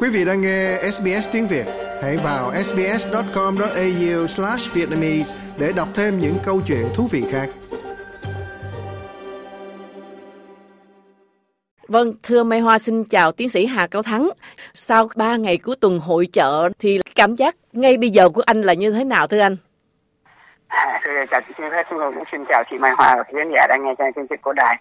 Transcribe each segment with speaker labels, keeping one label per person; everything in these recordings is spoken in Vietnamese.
Speaker 1: Quý vị đang nghe SBS tiếng Việt, hãy vào sbs.com.au/vietnamese để đọc thêm những câu chuyện thú vị khác.
Speaker 2: Vâng, thưa Mai Hoa xin chào tiến sĩ Hà Cao Thắng. Sau 3 ngày cuối tuần hội chợ thì cảm giác ngay bây giờ của anh là như thế nào thưa anh?
Speaker 3: À, thưa chào chị Phương Chúng tôi cũng xin chào chị Mai Hoa và khán giả đang nghe chương trình của đài.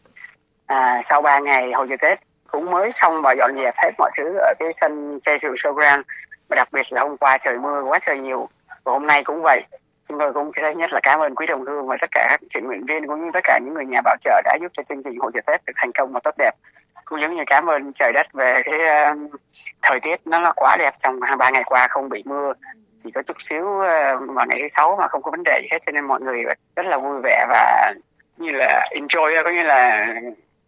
Speaker 3: À, sau 3 ngày hội chợ Tết cũng mới xong và dọn dẹp hết mọi thứ ở cái sân xe rượu Showground. Và đặc biệt là hôm qua trời mưa quá trời nhiều. Và hôm nay cũng vậy. Chúng tôi cũng thứ nhất là cảm ơn quý đồng hương và tất cả các thiện nguyện viên cũng như tất cả những người nhà bảo trợ đã giúp cho chương trình hội trợ Tết được thành công và tốt đẹp. Cũng giống như cảm ơn trời đất về cái uh, thời tiết nó là quá đẹp trong hai ba ngày qua không bị mưa. Chỉ có chút xíu uh, vào ngày thứ sáu mà không có vấn đề gì hết cho nên mọi người rất là vui vẻ và như là enjoy có như là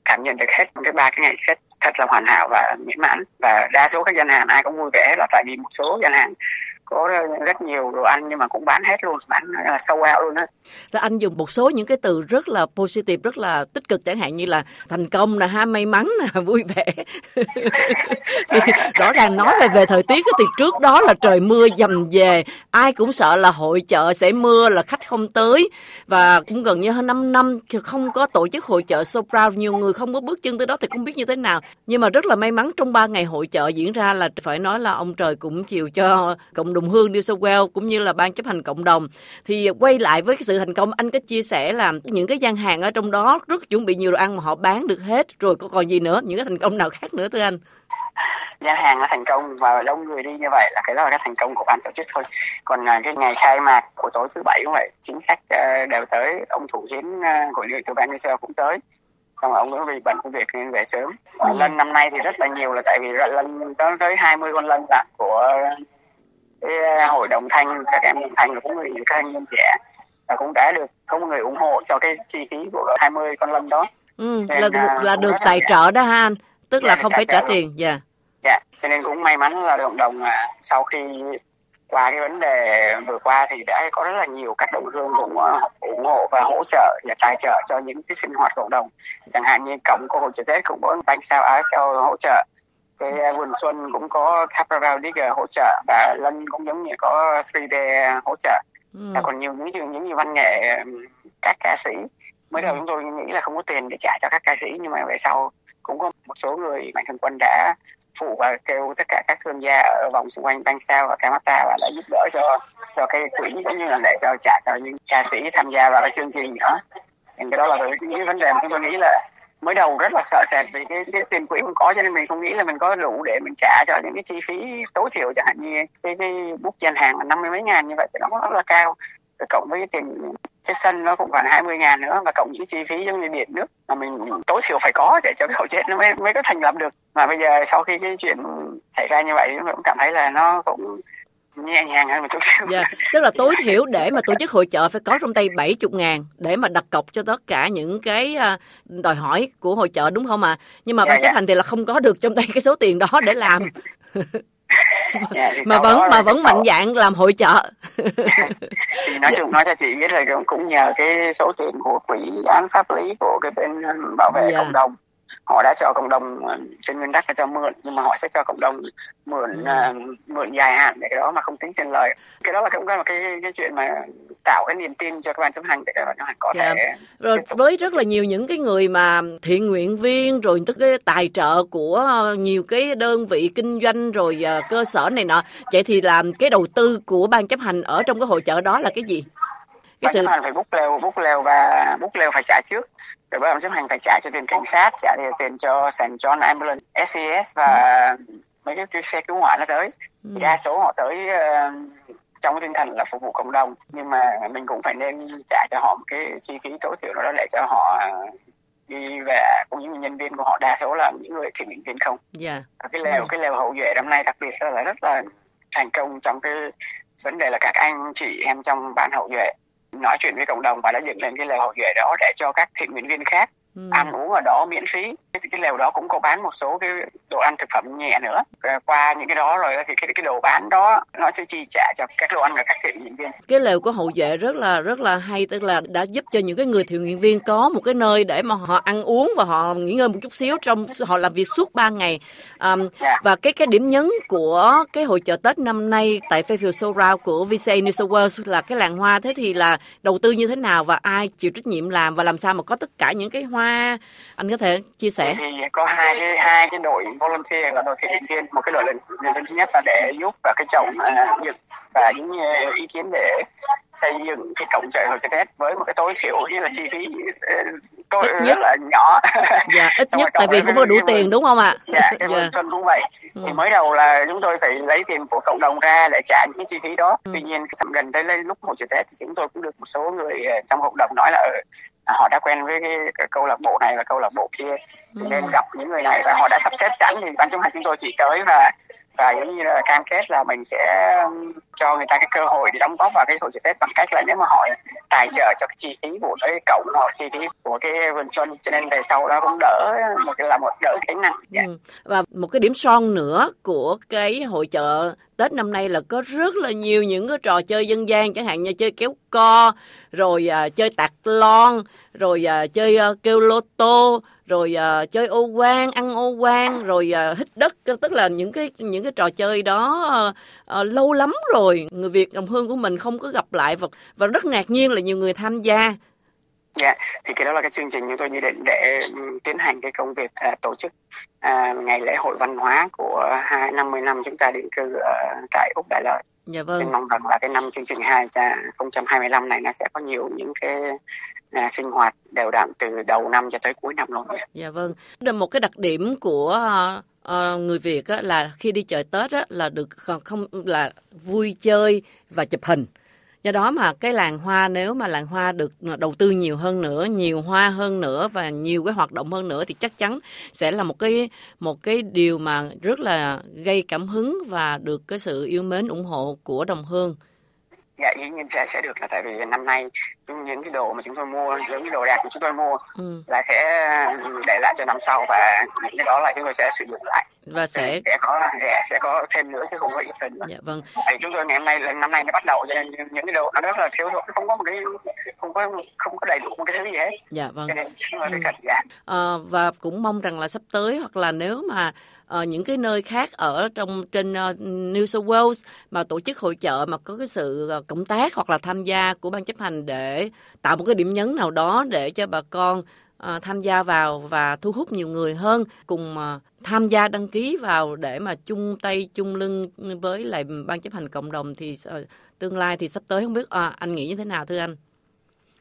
Speaker 3: cảm nhận được hết cái ba cái ngày Tết thật là hoàn hảo và miễn mãn. Và đa số các gian hàng ai cũng vui vẻ là tại vì một số gian hàng có rất nhiều đồ ăn nhưng mà cũng bán hết luôn, bán là sâu out luôn đó
Speaker 2: Rồi anh dùng một số những cái từ rất là positive, rất là tích cực, chẳng hạn như là thành công là ha may mắn là vui vẻ. Rõ ràng nói về về thời tiết thì trước đó là trời mưa dầm về, ai cũng sợ là hội chợ sẽ mưa, là khách không tới. Và cũng gần như hơn 5 năm không có tổ chức hội chợ so proud nhiều người không có bước chân tới đó thì không biết như thế nào. Nhưng mà rất là may mắn trong 3 ngày hội chợ diễn ra là phải nói là ông trời cũng chiều cho cộng đồng hương New South Wales cũng như là ban chấp hành cộng đồng. Thì quay lại với cái sự thành công, anh có chia sẻ là những cái gian hàng ở trong đó rất chuẩn bị nhiều đồ ăn mà họ bán được hết, rồi có còn gì nữa, những cái thành công nào khác nữa thưa anh?
Speaker 3: Gian hàng nó thành công và đông người đi như vậy là cái đó là cái thành công của ban tổ chức thôi. Còn à, cái ngày khai mạc của tối thứ bảy cũng vậy, chính sách à, đều tới, ông thủ hiến à, của liên tiểu bang cũng tới xong rồi ông cũng vì bận công việc nên về sớm. Ừ. lân năm nay thì rất là nhiều là tại vì lân có tới 20 con lân là của cái hội đồng thanh các em đồng thanh cũng người các anh trẻ và cũng đã được có một người ủng hộ cho cái chi phí của 20 con lân đó.
Speaker 2: Ừ, nên, là, là được tài trợ đó ha anh. Tức là không phải trả tiền dạ. Yeah.
Speaker 3: dạ cho nên cũng may mắn là cộng đồng à, sau khi qua cái vấn đề vừa qua thì đã có rất là nhiều các đồng hương cũng ủng hộ và hỗ trợ và tài trợ cho những cái sinh hoạt cộng đồng chẳng hạn như cổng của hội chợ tết cũng có bánh sao áo sao hỗ trợ cái vườn xuân cũng có Capital Digger hỗ trợ và lân cũng giống như có 3D hỗ trợ ừ. và còn nhiều những những như văn nghệ các ca sĩ mới đầu ừ. chúng tôi nghĩ là không có tiền để trả cho các ca sĩ nhưng mà về sau cũng có một số người mạnh thường quân đã phụ và kêu tất cả các thương gia ở vòng xung quanh bang sao và Kamata và đã giúp đỡ cho cho cái quỹ cũng như là để cho trả cho những ca sĩ tham gia vào cái chương trình nữa nên cái đó là những vấn đề mà chúng tôi nghĩ là mới đầu rất là sợ sệt vì cái, cái tiền quỹ không có cho nên mình không nghĩ là mình có đủ để mình trả cho những cái chi phí tối thiểu chẳng hạn như cái cái bút gian hàng là năm mươi mấy ngàn như vậy thì nó rất là cao. Cộng với cái tiền cái sân nó cũng khoảng 20 ngàn nữa và cộng những chi phí giống như điện nước mà mình tối thiểu phải có để cho cái hậu chết nó mới, mới có thành lập được mà bây giờ sau khi cái chuyện xảy ra như vậy chúng cũng cảm thấy là nó cũng nhẹ nhàng hơn một chút xíu.
Speaker 2: Dạ, tức là tối thiểu để mà tổ chức hội chợ phải có trong tay 70 ngàn để mà đặt cọc cho tất cả những cái à, đòi hỏi của hội chợ đúng không ạ? À? Nhưng mà yeah, ban chấp yeah. hành thì là không có được trong tay cái số tiền đó để làm. yeah, mà vẫn mà vẫn mạnh dạn làm hội chợ.
Speaker 3: Thì nói chung nói cho chị biết là cũng nhờ cái số tiền của quỹ án pháp lý của cái bên bảo vệ yeah. cộng đồng họ đã cho cộng đồng ờ, trên nguyên tắc là cho mượn nhưng mà họ sẽ cho cộng đồng mượn uh, mượn dài hạn để cái đó mà không tính tiền lời cái đó là cũng là cái cái chuyện mà tạo cái niềm tin cho các ban chấp hành để các ban chấp hành có yeah. Dạ. thể
Speaker 2: rồi với rất là nhiều những cái người mà thiện nguyện viên rồi tức cái tài trợ của nhiều cái đơn vị kinh doanh rồi cơ sở này nọ vậy thì làm cái đầu tư của ban chấp hành ở trong cái hội chợ đó là cái gì
Speaker 3: cái sự phải bút lều bút lều và bút lều phải trả trước rồi ban chấp hành phải trả cho tiền cảnh sát trả tiền cho St. John Ambulance SCS và mấy cái xe cứu hỏa nó tới ừ. đa số họ tới uh, trong cái tinh thần là phục vụ cộng đồng nhưng mà mình cũng phải nên trả cho họ một cái chi phí tối thiểu đó để cho họ đi về cũng như nhân viên của họ đa số là những người thiện nguyện viên không
Speaker 2: yeah.
Speaker 3: Dạ. cái lều cái lều hậu duệ năm nay đặc biệt là rất là thành công trong cái vấn đề là các anh chị em trong ban hậu duệ nói chuyện với cộng đồng và đã dựng lên cái lều hậu duệ đó để cho các thiện nguyện viên khác ừ. ăn uống ở đó miễn phí cái, cái lều đó cũng có bán một số cái đồ ăn thực phẩm nhẹ nữa ờ, qua những cái đó rồi thì cái cái đồ bán đó nó sẽ chi trả cho các đồ ăn của các thiện nguyện viên
Speaker 2: cái lều của hậu vệ rất là rất là hay tức là đã giúp cho những cái người thiện nguyện viên có một cái nơi để mà họ ăn uống và họ nghỉ ngơi một chút xíu trong họ làm việc suốt 3 ngày um, yeah. Dạ. và cái cái điểm nhấn của cái hội chợ Tết năm nay tại Fairfield Sorrow của VCA New South Wales là cái làng hoa thế thì là đầu tư như thế nào và ai chịu trách nhiệm làm và làm sao mà có tất cả những cái hoa anh có thể chia sẻ
Speaker 3: thì có hai cái hai cái đội volunteer là đội thiện viên một cái đội lần thứ nhất là để giúp và cái chồng uh, dựng và những uh, ý kiến để xây dựng cái cổng chợ Hồ Tết với một cái tối thiểu như là chi phí uh, tôi
Speaker 2: ít
Speaker 3: nhất. là nhỏ
Speaker 2: dạ ít nhất tại vì không có đủ tiền đúng không ạ
Speaker 3: dạ cái dạ. cũng vậy ừ. thì mới đầu là chúng tôi phải lấy tiền của cộng đồng ra để trả những cái chi phí đó ừ. tuy nhiên gần tới lúc Hồ Tết thì chúng tôi cũng được một số người trong cộng đồng nói là ở họ đã quen với cái, cái câu lạc bộ này và câu lạc bộ kia ừ. nên gặp những người này và họ đã sắp xếp sẵn thì ban chấp hành chúng tôi chỉ tới và và giống như là cam kết là mình sẽ um, cho người ta cái cơ hội để đóng góp vào cái hội chợ Tết bằng cách là nếu mà họ tài trợ cho cái chi phí của cái cổng hoặc chi phí của cái vườn xuân cho nên về sau đó cũng đỡ một cái là một đỡ gánh nặng. Yeah. Ừ.
Speaker 2: Và một cái điểm son nữa của cái hội chợ Tết năm nay là có rất là nhiều những cái trò chơi dân gian chẳng hạn như chơi kéo co, rồi à, chơi tạc lon, rồi à, chơi à, kêu lô tô, rồi uh, chơi ô quan ăn ô quan rồi uh, hít đất tức là những cái những cái trò chơi đó uh, uh, lâu lắm rồi người Việt đồng hương của mình không có gặp lại và và rất ngạc nhiên là nhiều người tham gia
Speaker 3: Dạ, yeah, thì cái đó là cái chương trình chúng tôi dự định để tiến hành cái công việc uh, tổ chức uh, ngày lễ hội văn hóa của hai năm mươi năm chúng ta định cư ở tại Úc Đại Lợi.
Speaker 2: Dạ vâng.
Speaker 3: Mình mong rằng là cái năm chương trình 2025 này nó sẽ có nhiều những cái à, sinh hoạt đều đặn từ đầu năm cho tới cuối năm luôn.
Speaker 2: Dạ vâng. Một cái đặc điểm của uh, người Việt á, là khi đi chợ Tết á, là được không là vui chơi và chụp hình do đó mà cái làng hoa nếu mà làng hoa được đầu tư nhiều hơn nữa nhiều hoa hơn nữa và nhiều cái hoạt động hơn nữa thì chắc chắn sẽ là một cái một cái điều mà rất là gây cảm hứng và được cái sự yêu mến ủng hộ của đồng hương
Speaker 3: dạ dĩ nhiên sẽ sẽ được là tại vì năm nay những cái đồ mà chúng tôi mua những cái đồ đạc của chúng tôi mua ừ. là sẽ để lại cho năm sau và những cái đó là chúng tôi sẽ sử dụng lại
Speaker 2: và sẽ
Speaker 3: sẽ có sẽ, sẽ có thêm nữa chứ không có ít nữa.
Speaker 2: Dạ vâng.
Speaker 3: Thì chúng tôi ngày hôm nay là năm nay nó bắt đầu cho nên những cái đồ nó rất là thiếu thốn không có một cái không có không có đầy đủ một cái thứ gì hết.
Speaker 2: Dạ vâng. Cho
Speaker 3: nên ừ. cần dạ.
Speaker 2: à, và cũng mong rằng là sắp tới hoặc là nếu mà uh, những cái nơi khác ở trong trên uh, New South Wales mà tổ chức hội chợ mà có cái sự uh, cộng tác hoặc là tham gia của ban chấp hành để tạo một cái điểm nhấn nào đó để cho bà con uh, tham gia vào và thu hút nhiều người hơn cùng uh, tham gia đăng ký vào để mà chung tay chung lưng với lại ban chấp hành cộng đồng thì uh, tương lai thì sắp tới không biết uh, anh nghĩ như thế nào thưa anh?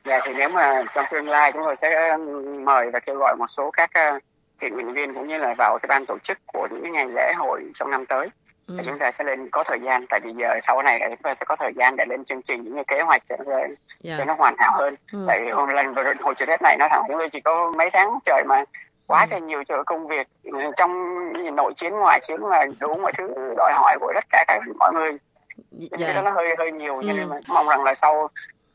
Speaker 3: Dạ thì nếu mà trong tương lai chúng tôi sẽ mời và kêu gọi một số các uh, thiện nguyện viên cũng như là vào cái ban tổ chức của những cái ngày lễ hội trong năm tới ừ. chúng ta sẽ lên có thời gian tại vì giờ sau này chúng ta sẽ có thời gian để lên chương trình những cái kế hoạch cho, yeah. Dạ. cho nó hoàn hảo hơn ừ. tại vì hôm lần vừa hồi trước này nó thẳng chúng tôi chỉ có mấy tháng trời mà quá ừ. trời nhiều chỗ công việc trong nội chiến ngoại chiến và đủ mọi thứ đòi hỏi của tất cả các mọi người yeah. Dạ. nó hơi hơi nhiều cho nên ừ. mong rằng là sau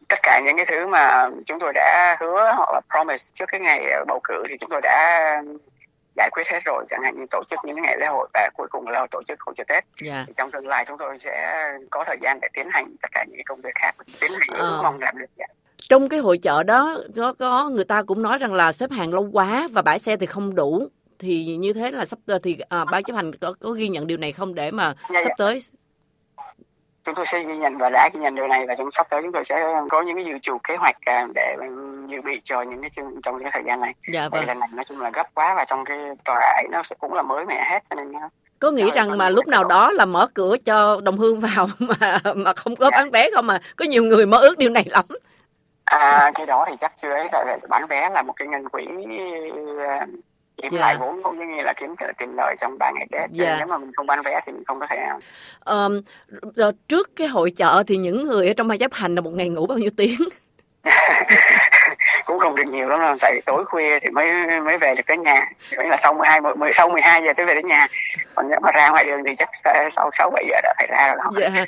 Speaker 3: tất cả những cái thứ mà chúng tôi đã hứa hoặc là promise trước cái ngày bầu cử thì chúng tôi đã giải quyết hết rồi chẳng hạn như tổ chức những ngày lễ hội và cuối cùng là tổ chức hội chợ Tết yeah. Dạ. thì trong tương lai chúng tôi sẽ có thời gian để tiến hành tất cả những công việc khác tiến hành uh. mong làm được yeah.
Speaker 2: trong cái hội chợ đó có có người ta cũng nói rằng là xếp hàng lâu quá và bãi xe thì không đủ thì như thế là sắp thì à, ban chấp hành có, có ghi nhận điều này không để mà yeah, dạ, sắp tới
Speaker 3: chúng tôi sẽ ghi nhận và đã ghi nhận điều này và trong sắp tới chúng tôi sẽ có những cái dự trù kế hoạch à, để dự bị cho những cái chương trong cái thời gian này.
Speaker 2: Dạ vâng.
Speaker 3: lần này nói chung là gấp quá và trong cái tòa ấy nó sẽ cũng là mới mẻ hết cho nên
Speaker 2: có nghĩ rằng mà lúc nào đó là mở cửa cho đồng hương vào mà mà không có dạ. bán vé không mà có nhiều người mơ ước điều này lắm.
Speaker 3: À, cái đó thì chắc chưa ấy tại bán vé là một cái ngân quỹ à, kiếm yeah. Dạ. lại vốn cũng như là kiếm tiền lợi trong ba ngày Tết. Yeah. Dạ. Nếu mà mình không bán vé thì mình không có thể nào.
Speaker 2: Um, trước cái hội chợ thì những người ở trong ban chấp hành là một ngày ngủ bao nhiêu tiếng?
Speaker 3: cũng không được nhiều lắm đâu tại tối khuya thì mới mới về được tới nhà vẫn là sau 12 10, sau 12 giờ tới về đến nhà còn nếu mà ra ngoài đường thì chắc sau 6 7 giờ đã phải ra rồi đó. Dạ.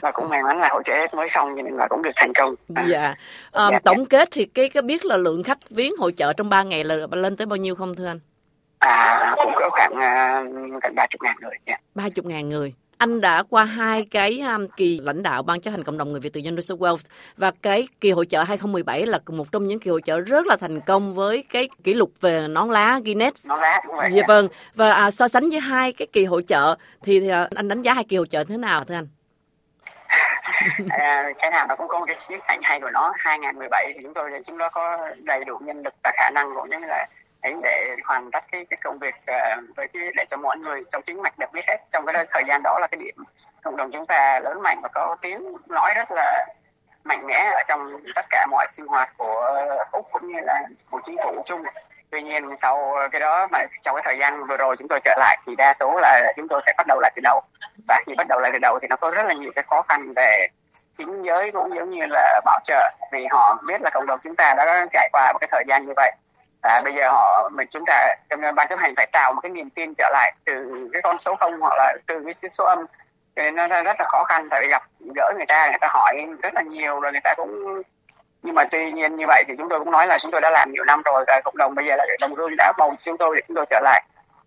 Speaker 3: Và cũng may mắn là hội trợ mới xong cho nên là cũng được thành công.
Speaker 2: À. Dạ. Um, dạ. Tổng kết thì cái cái biết là lượng khách viếng hội chợ trong 3 ngày là lên tới bao nhiêu không thưa anh?
Speaker 3: À, cũng có khoảng uh, gần ba chục ngàn người.
Speaker 2: Yeah. Ba chục ngàn người anh đã qua hai cái um, kỳ lãnh đạo ban chấp hành cộng đồng người Việt từ dân New South Wales và cái kỳ hội chợ 2017 là một trong những kỳ hội chợ rất là thành công với cái kỷ lục về nón lá Guinness.
Speaker 3: Nón lá đúng rồi.
Speaker 2: Dạ vâng. Và à, so sánh với hai cái kỳ hội chợ thì, thì à, anh đánh giá hai kỳ hội chợ thế nào thưa anh?
Speaker 3: À, cái nào nó cũng có một cái khía cạnh hay của nó. 2017 thì chúng tôi chúng nó có đầy đủ nhân lực và khả năng cũng như là ấy để hoàn tất cái cái công việc uh, với cái để cho mọi người trong chính mạch được biết hết. Trong cái thời gian đó là cái điểm cộng đồng chúng ta lớn mạnh và có tiếng nói rất là mạnh mẽ ở trong tất cả mọi sinh hoạt của úc cũng như là của chính phủ chung tuy nhiên sau cái đó mà trong cái thời gian vừa rồi chúng tôi trở lại thì đa số là chúng tôi sẽ bắt đầu lại từ đầu. Và khi bắt đầu lại từ đầu thì nó có rất là nhiều cái khó khăn về chính giới cũng giống như là bảo trợ. Vì họ biết là cộng đồng chúng ta đã trải qua một cái thời gian như vậy. Và bây giờ họ, mình chúng ta ban chấp hành phải tạo một cái niềm tin trở lại từ cái con số không hoặc là từ cái số âm. Thì nên nó rất là khó khăn tại vì gặp gỡ người ta người ta hỏi rất là nhiều rồi người ta cũng nhưng mà tuy nhiên như vậy thì chúng tôi cũng nói là chúng tôi đã làm nhiều năm rồi và cộng đồng bây giờ là đồng hương đã bầu chúng tôi để chúng tôi trở lại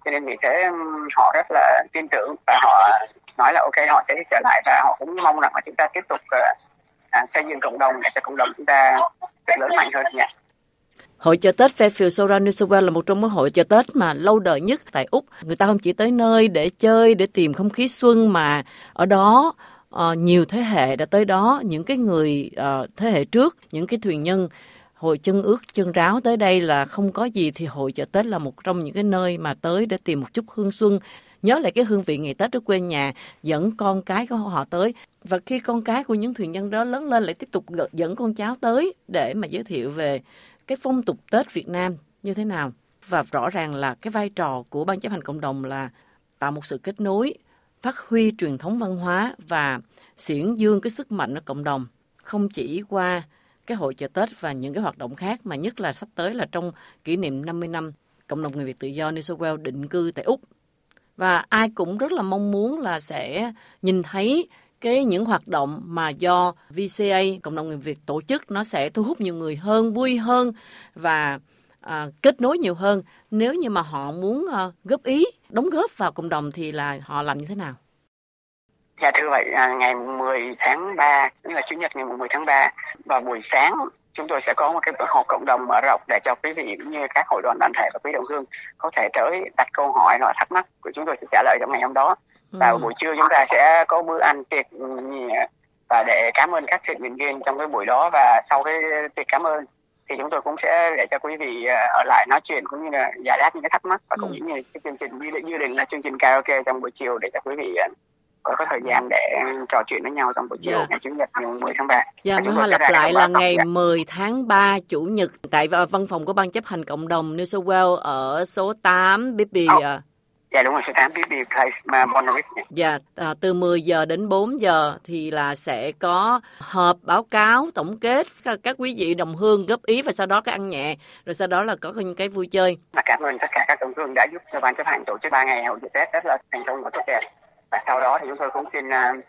Speaker 3: cho nên vì thế họ rất là tin tưởng và họ nói là ok họ sẽ trở lại và họ cũng mong rằng là chúng ta tiếp tục uh, xây dựng cộng đồng để cho cộng đồng chúng ta được lớn mạnh hơn nhỉ.
Speaker 2: Hội chợ Tết Fairfield Sora New South Wales là một trong những hội chợ Tết mà lâu đời nhất tại Úc. Người ta không chỉ tới nơi để chơi, để tìm không khí xuân mà ở đó uh, nhiều thế hệ đã tới đó, những cái người uh, thế hệ trước, những cái thuyền nhân hội chân ướt chân ráo tới đây là không có gì thì hội chợ Tết là một trong những cái nơi mà tới để tìm một chút hương xuân. Nhớ lại cái hương vị ngày Tết ở quê nhà dẫn con cái của họ tới. Và khi con cái của những thuyền nhân đó lớn lên lại tiếp tục dẫn con cháu tới để mà giới thiệu về cái phong tục Tết Việt Nam như thế nào. Và rõ ràng là cái vai trò của ban chấp hành cộng đồng là tạo một sự kết nối phát huy truyền thống văn hóa và xiển dương cái sức mạnh của cộng đồng không chỉ qua cái hội chợ Tết và những cái hoạt động khác mà nhất là sắp tới là trong kỷ niệm 50 năm cộng đồng người Việt tự do New South Wales định cư tại Úc. Và ai cũng rất là mong muốn là sẽ nhìn thấy cái những hoạt động mà do VCA cộng đồng người Việt tổ chức nó sẽ thu hút nhiều người hơn, vui hơn và à, kết nối nhiều hơn. Nếu như mà họ muốn à, góp ý, đóng góp vào cộng đồng thì là họ làm như thế nào?
Speaker 3: Dạ thưa vậy, à, ngày 10 tháng 3, tức là Chủ nhật ngày 10 tháng 3 vào buổi sáng chúng tôi sẽ có một cái bữa họp cộng đồng mở rộng để cho quý vị cũng như các hội đoàn đoàn thể và quý đồng hương có thể tới đặt câu hỏi hoặc thắc mắc của chúng tôi sẽ trả lời trong ngày hôm đó và ừ. buổi trưa chúng ta sẽ có bữa ăn tiệc và để cảm ơn các thiện nguyện viên trong cái buổi đó và sau cái tiệc cảm ơn thì chúng tôi cũng sẽ để cho quý vị à, ở lại nói chuyện cũng như là giải đáp những cái thắc mắc và cũng ừ. như cái chương trình như định là chương trình karaoke trong buổi chiều để cho quý vị à, có có thời gian để trò chuyện với nhau trong buổi chiều yeah. ngày chủ nhật ngày 10 tháng 3.
Speaker 2: Dạ, yeah, Hoa lặp lại là ngày dạ. 10 tháng 3 chủ nhật tại văn phòng của ban chấp hành cộng đồng New South Wales ở số 8 Bibi. Oh.
Speaker 3: Dạ đúng rồi, số 8 Bibi Place Bonnewick.
Speaker 2: Dạ, à, từ 10 giờ đến 4 giờ thì là sẽ có họp báo cáo tổng kết các, các quý vị đồng hương góp ý và sau đó cái ăn nhẹ, rồi sau đó là có những cái vui chơi.
Speaker 3: Mà cảm ơn tất cả các đồng hương đã giúp cho ban chấp hành tổ chức 3 ngày hậu dịp Tết rất là thành công và tốt đẹp và sau đó thì chúng tôi cũng xin uh,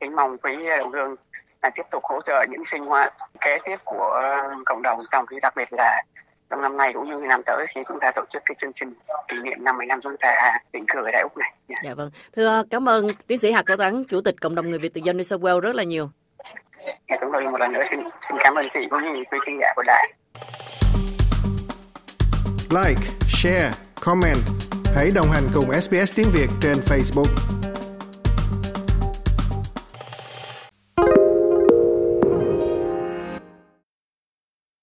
Speaker 3: kính mong quý đồng hương uh, tiếp tục hỗ trợ những sinh hoạt kế tiếp của cộng đồng trong khi đặc biệt là trong năm nay cũng như năm tới khi chúng ta tổ chức cái chương trình kỷ niệm 50 năm chúng ta định cư ở Đại Úc này.
Speaker 2: Yeah. Dạ vâng. Thưa cảm ơn tiến sĩ Hà Cao Tấn, Chủ tịch Cộng đồng người Việt tự do New South Wales rất là nhiều.
Speaker 3: Yeah, chúng tôi một lần nữa xin xin cảm ơn chị cũng như quý khán giả của đài.
Speaker 1: Like, share, comment Hãy đồng hành cùng SBS tiếng Việt trên Facebook.